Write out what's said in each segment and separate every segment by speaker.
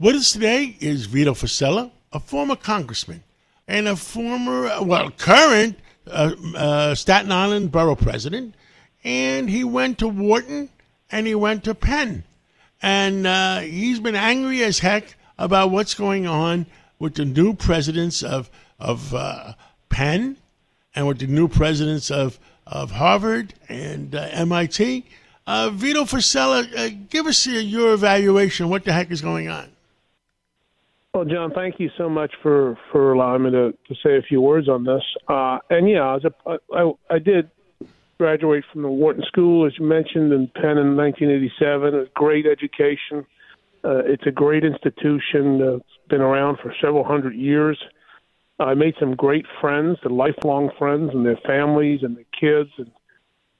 Speaker 1: With us today is Vito Fossella, a former congressman and a former, well, current uh, uh, Staten Island borough president. And he went to Wharton and he went to Penn. And uh, he's been angry as heck about what's going on with the new presidents of, of uh, Penn and with the new presidents of, of Harvard and uh, MIT. Uh, Vito Fossella, give us your evaluation. What the heck is going on?
Speaker 2: Well, John, thank you so much for, for allowing me to, to say a few words on this. Uh, and yeah, I, was a, I, I did graduate from the Wharton School, as you mentioned, in Penn in 1987. A great education. Uh, it's a great institution. It's been around for several hundred years. I made some great friends, the lifelong friends, and their families and their kids, and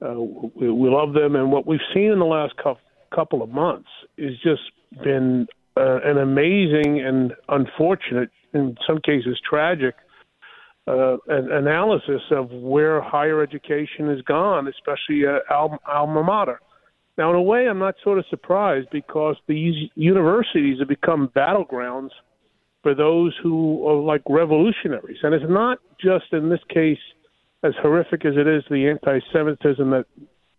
Speaker 2: uh, we, we love them. And what we've seen in the last couple couple of months has just been uh, an amazing and unfortunate, in some cases tragic, uh, an analysis of where higher education has gone, especially uh, al- alma mater. Now, in a way, I'm not sort of surprised because these universities have become battlegrounds for those who are like revolutionaries. And it's not just in this case, as horrific as it is, the anti Semitism that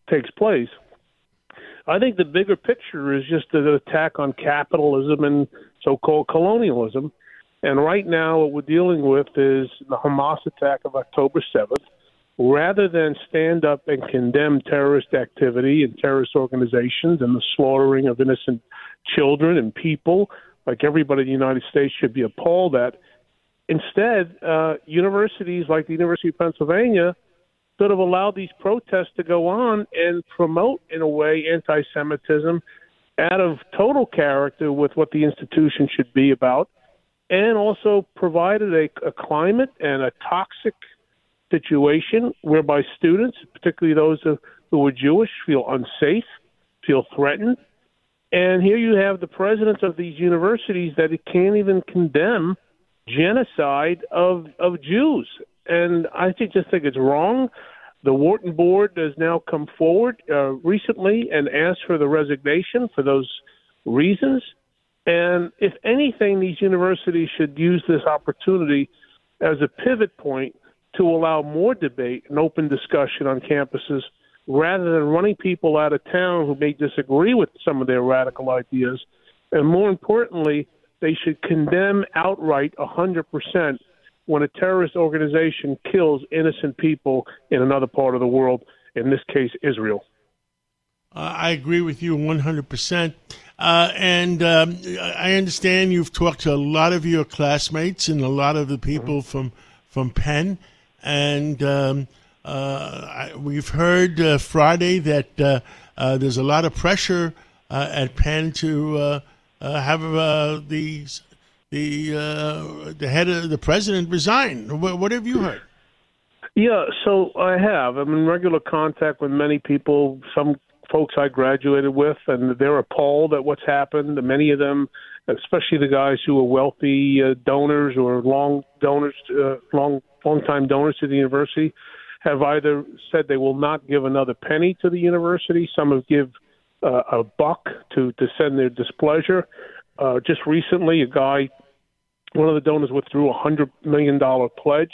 Speaker 2: takes place I think the bigger picture is just an attack on capitalism and so-called colonialism. And right now, what we're dealing with is the Hamas attack of October 7th. Rather than stand up and condemn terrorist activity and terrorist organizations and the slaughtering of innocent children and people, like everybody in the United States should be appalled at, instead, uh, universities like the University of Pennsylvania sort of allowed these protests to go on and promote, in a way, anti Semitism out of total character with what the institution should be about, and also provided a, a climate and a toxic situation whereby students, particularly those who are Jewish, feel unsafe, feel threatened. And here you have the presidents of these universities that can't even condemn genocide of of Jews and I think, just think it's wrong. The Wharton board has now come forward uh, recently and asked for the resignation for those reasons. And if anything, these universities should use this opportunity as a pivot point to allow more debate and open discussion on campuses rather than running people out of town who may disagree with some of their radical ideas. And more importantly, they should condemn outright 100% when a terrorist organization kills innocent people in another part of the world, in this case, Israel.
Speaker 1: I agree with you 100%. Uh, and um, I understand you've talked to a lot of your classmates and a lot of the people from, from Penn. And um, uh, I, we've heard uh, Friday that uh, uh, there's a lot of pressure at Penn to have these the uh, the head of the president resign. What, what have you heard?
Speaker 2: Yeah, so I have. I'm in regular contact with many people, some folks I graduated with, and they're appalled at what's happened. Many of them, especially the guys who are wealthy uh, donors or long donors, uh, long long time donors to the university, have either said they will not give another penny to the university. Some have give uh, a buck to to send their displeasure. Uh, just recently, a guy, one of the donors withdrew a hundred million dollar pledge,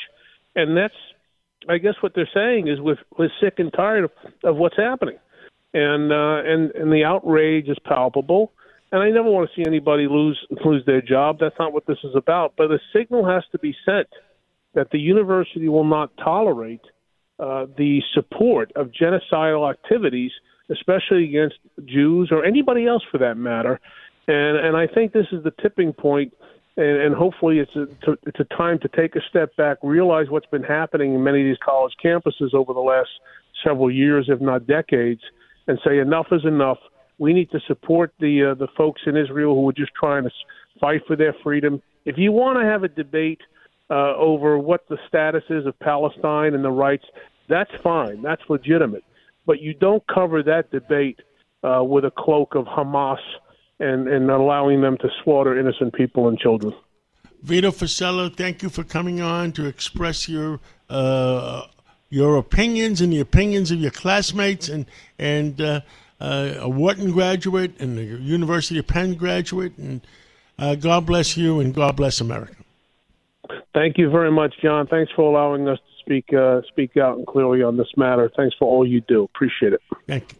Speaker 2: and that's, I guess, what they're saying is we're, we're sick and tired of, of what's happening, and uh, and and the outrage is palpable. And I never want to see anybody lose lose their job. That's not what this is about. But a signal has to be sent that the university will not tolerate uh, the support of genocidal activities, especially against Jews or anybody else for that matter, and and I think this is the tipping point, and, and hopefully it's a it's a time to take a step back, realize what's been happening in many of these college campuses over the last several years, if not decades, and say enough is enough. We need to support the uh, the folks in Israel who are just trying to fight for their freedom. If you want to have a debate uh, over what the status is of Palestine and the rights, that's fine. That's legitimate. But you don't cover that debate uh, with a cloak of Hamas and, and allowing them to slaughter innocent people and children.
Speaker 1: Vito Fossella, thank you for coming on to express your uh, your opinions and the opinions of your classmates and and uh, uh, a Wharton graduate and a University of Penn graduate and Uh, God bless you and God bless America.
Speaker 2: Thank you very much, John. Thanks for allowing us to speak uh, speak out and clearly on this matter. Thanks for all you do. Appreciate it.
Speaker 1: Thank you.